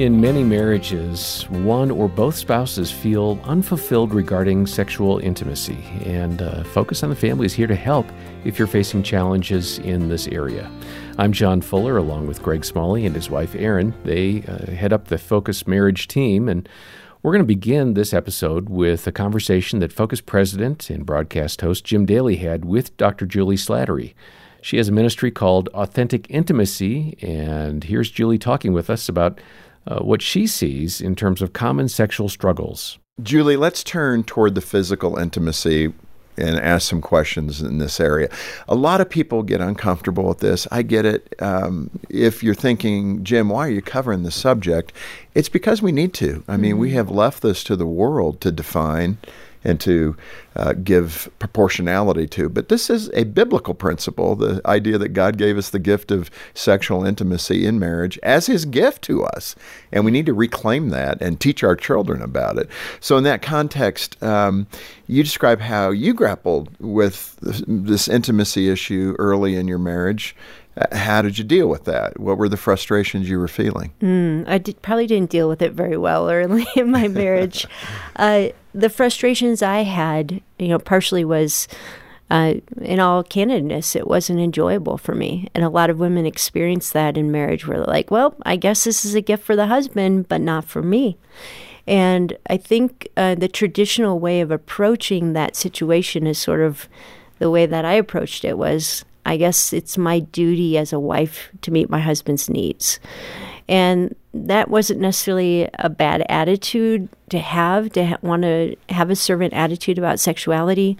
In many marriages, one or both spouses feel unfulfilled regarding sexual intimacy, and uh, Focus on the Family is here to help if you're facing challenges in this area. I'm John Fuller, along with Greg Smalley and his wife Erin. They uh, head up the Focus Marriage team, and we're going to begin this episode with a conversation that Focus president and broadcast host Jim Daly had with Dr. Juli Slattery. She has a ministry called Authentic Intimacy, and here's Juli talking with us about uh, what she sees in terms of common sexual struggles. Juli, let's turn toward the physical intimacy and ask some questions in this area. A lot of people get uncomfortable with this. I get it. Um, if you're thinking, Jim, why are you covering the subject? It's because we need to. I mean, mm-hmm. we have left this to the world to define and to uh, give proportionality to. But this is a biblical principle the idea that God gave us the gift of sexual intimacy in marriage as His gift to us. And we need to reclaim that and teach our children about it. So, in that context, um, you describe how you grappled with this intimacy issue early in your marriage. How did you deal with that? What were the frustrations you were feeling? Mm, I did, probably didn't deal with it very well early in my marriage. uh, the frustrations I had, you know, partially was, uh, in all candidness, it wasn't enjoyable for me. And a lot of women experience that in marriage where they're like, well, I guess this is a gift for the husband, but not for me. And I think uh, the traditional way of approaching that situation is sort of the way that I approached it was I guess it's my duty as a wife to meet my husband's needs. And that wasn't necessarily a bad attitude to have, to ha- want to have a servant attitude about sexuality.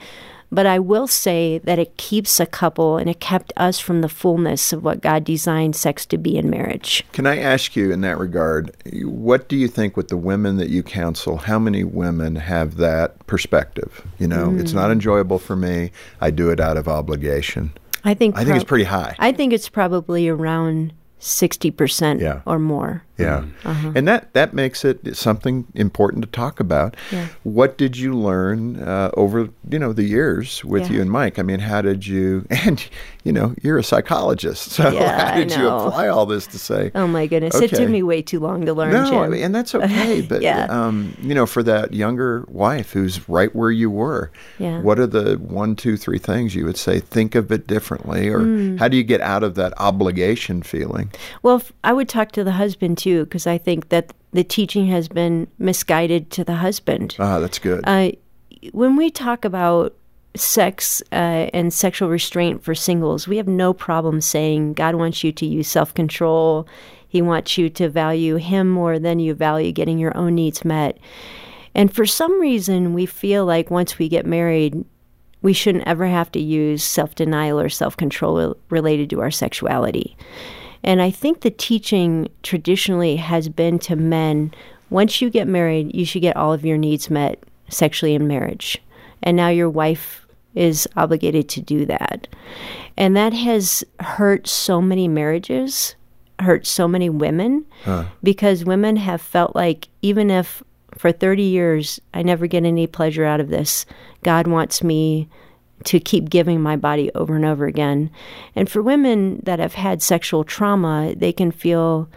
But I will say that it keeps a couple and it kept us from the fullness of what God designed sex to be in marriage. Can I ask you in that regard, what do you think with the women that you counsel, how many women have that perspective? You know, mm. it's not enjoyable for me, I do it out of obligation. I think I think it's pretty high. I think it's probably around 60% yeah. or more. Yeah. Uh-huh. And that, that makes it something important to talk about. Yeah. What did you learn uh, over, you know, the years with yeah. you and Mike? I mean, how did you, and, you know, you're a psychologist. So yeah, how did you apply all this to say? Oh, my goodness. Okay. It took me way too long to learn, no, Jim. I mean, and that's okay. But, yeah. um, you know, for that younger wife who's right where you were, yeah. what are the one, two, three things you would say, think of it differently? Or mm. how do you get out of that obligation feeling? Well, I would talk to the husband, too, because I think that the teaching has been misguided to the husband. Ah, that's good. Uh, when we talk about sex uh, and sexual restraint for singles, we have no problem saying God wants you to use self control. He wants you to value Him more than you value getting your own needs met. And for some reason, we feel like once we get married, we shouldn't ever have to use self denial or self control related to our sexuality. And I think the teaching traditionally has been to men once you get married, you should get all of your needs met sexually in marriage. And now your wife is obligated to do that. And that has hurt so many marriages, hurt so many women, huh. because women have felt like even if for 30 years I never get any pleasure out of this, God wants me to keep giving my body over and over again. And for women that have had sexual trauma, they can feel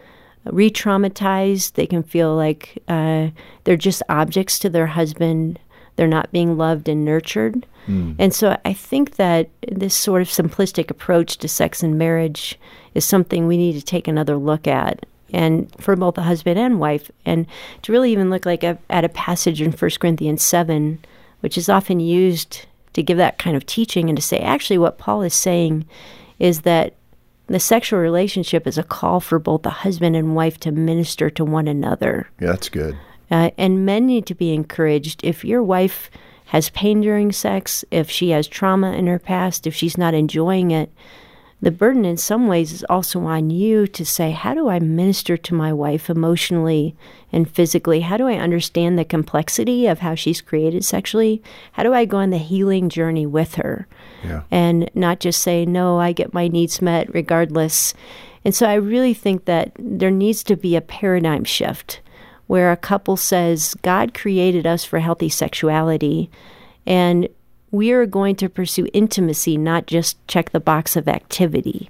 re traumatized. They can feel like uh, they're just objects to their husband. They're not being loved and nurtured. Mm. And so I think that this sort of simplistic approach to sex and marriage is something we need to take another look at. And for both the husband and wife, and to really even look like a, at a passage in 1 Corinthians 7, which is often used to give that kind of teaching and to say, actually, what Paul is saying is that the sexual relationship is a call for both the husband and wife to minister to one another. Yeah, that's good. Uh, and men need to be encouraged. If your wife has pain during sex, if she has trauma in her past, if she's not enjoying it, the burden in some ways is also on you to say, how do I minister to my wife emotionally and physically? How do I understand the complexity of how she's created sexually? How do I go on the healing journey with her? Yeah. And not just say, no, I get my needs met regardless. And so I really think that there needs to be a paradigm shift where a couple says, God created us for healthy sexuality. And we are going to pursue intimacy, not just check the box of activity.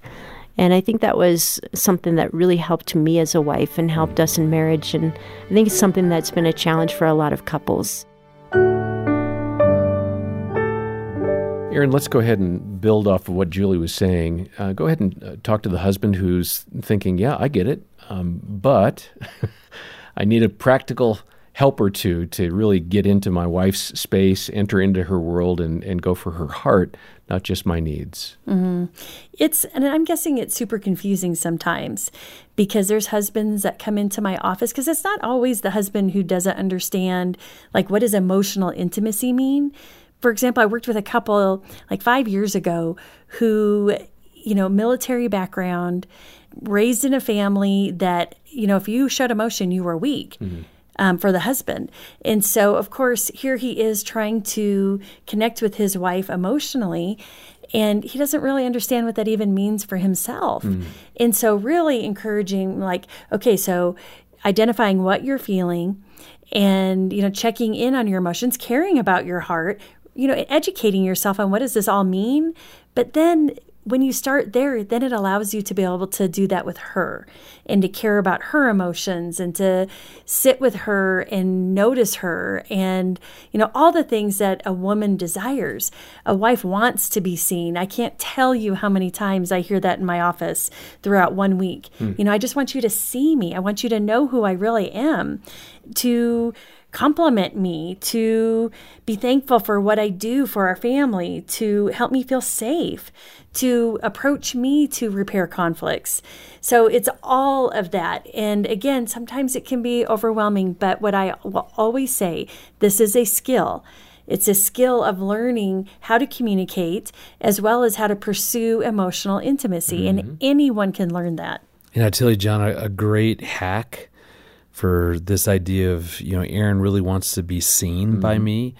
And I think that was something that really helped me as a wife and helped us in marriage. And I think it's something that's been a challenge for a lot of couples. Erin, let's go ahead and build off of what Juli was saying. Uh, go ahead and uh, talk to the husband who's thinking, yeah, I get it, um, but I need a practical help or two to really get into my wife's space, enter into her world, and, and go for her heart, not just my needs. Mm-hmm. It's, and I'm guessing it's super confusing sometimes because there's husbands that come into my office because it's not always the husband who doesn't understand, like, what does emotional intimacy mean? For example, I worked with a couple like five years ago who, you know, military background, raised in a family that, you know, if you showed emotion, you were weak. Mm-hmm um, for the husband. And so, of course, here he is trying to connect with his wife emotionally. And he doesn't really understand what that even means for himself. Mm. And so, really encouraging, like, okay, so identifying what you're feeling and, you know, checking in on your emotions, caring about your heart, you know, educating yourself on what does this all mean. But then when you start there, then it allows you to be able to do that with her and to care about her emotions and to sit with her and notice her and, you know, all the things that a woman desires. A wife wants to be seen. I can't tell you how many times I hear that in my office throughout one week. Mm. You know, I just want you to see me. I want you to know who I really am. To compliment me, to be thankful for what I do for our family, to help me feel safe, to approach me to repair conflicts. So it's all of that. And again, sometimes it can be overwhelming, but what I will always say this is a skill. It's a skill of learning how to communicate as well as how to pursue emotional intimacy. Mm-hmm. And anyone can learn that. And I tell you, John, a, a great hack for this idea of, you know, Erin really wants to be seen mm-hmm. by me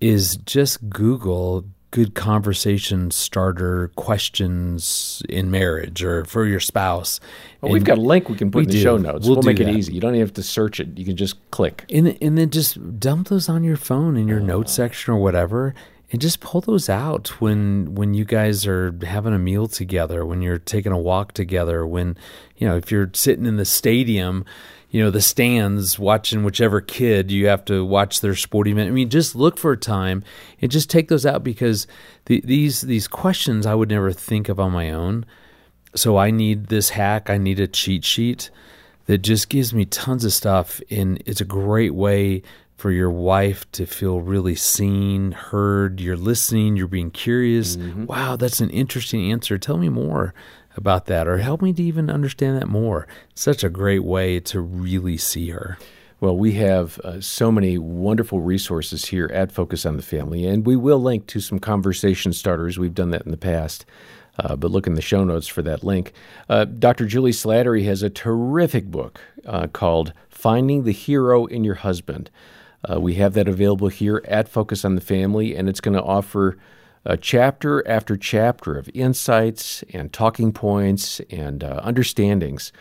is just Google good conversation starter questions in marriage or for your spouse. Well, we've got a link we can put we in the do. show notes. We'll, we'll make that. it easy. You don't even have to search it. You can just click. And, and then just dump those on your phone in your oh. notes section or whatever and just pull those out when when you guys are having a meal together, when you're taking a walk together, when you know, if you're sitting in the stadium you know the stands watching whichever kid you have to watch their sporting event. I mean, just look for a time and just take those out because the, these these questions I would never think of on my own. So I need this hack. I need a cheat sheet that just gives me tons of stuff, and it's a great way for your wife to feel really seen, heard. You're listening. You're being curious. Mm-hmm. Wow, that's an interesting answer. Tell me more about that or help me to even understand that more. such a great way to really see her. Well, we have uh, so many wonderful resources here at Focus on the Family, and we will link to some conversation starters. We've done that in the past, uh, but look in the show notes for that link. Uh, Dr. Juli Slattery has a terrific book uh, called Finding the Hero in Your Husband. Uh, we have that available here at Focus on the Family, and it's going to offer a chapter after chapter of insights and talking points and uh, understandings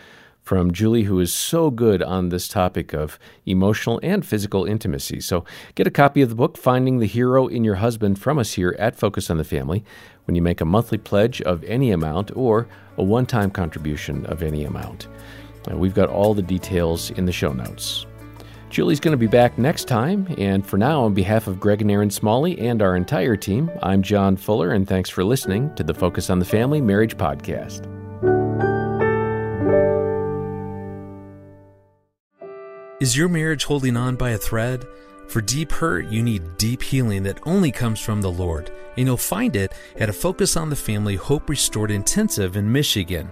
from Juli, who is so good on this topic of emotional and physical intimacy. So get a copy of the book, Finding the Hero in Your Husband, from us here at Focus on the Family when you make a monthly pledge of any amount or a one time contribution of any amount. Uh, we've got all the details in the show notes. Juli's going to be back next time. And for now, on behalf of Greg and Erin Smalley and our entire team, I'm John Fuller, and thanks for listening to the Focus on the Family Marriage Podcast. Is your marriage holding on by a thread? For deep hurt, you need deep healing that only comes from the Lord. And you'll find it at a Focus on the Family Hope Restored Intensive in Michigan.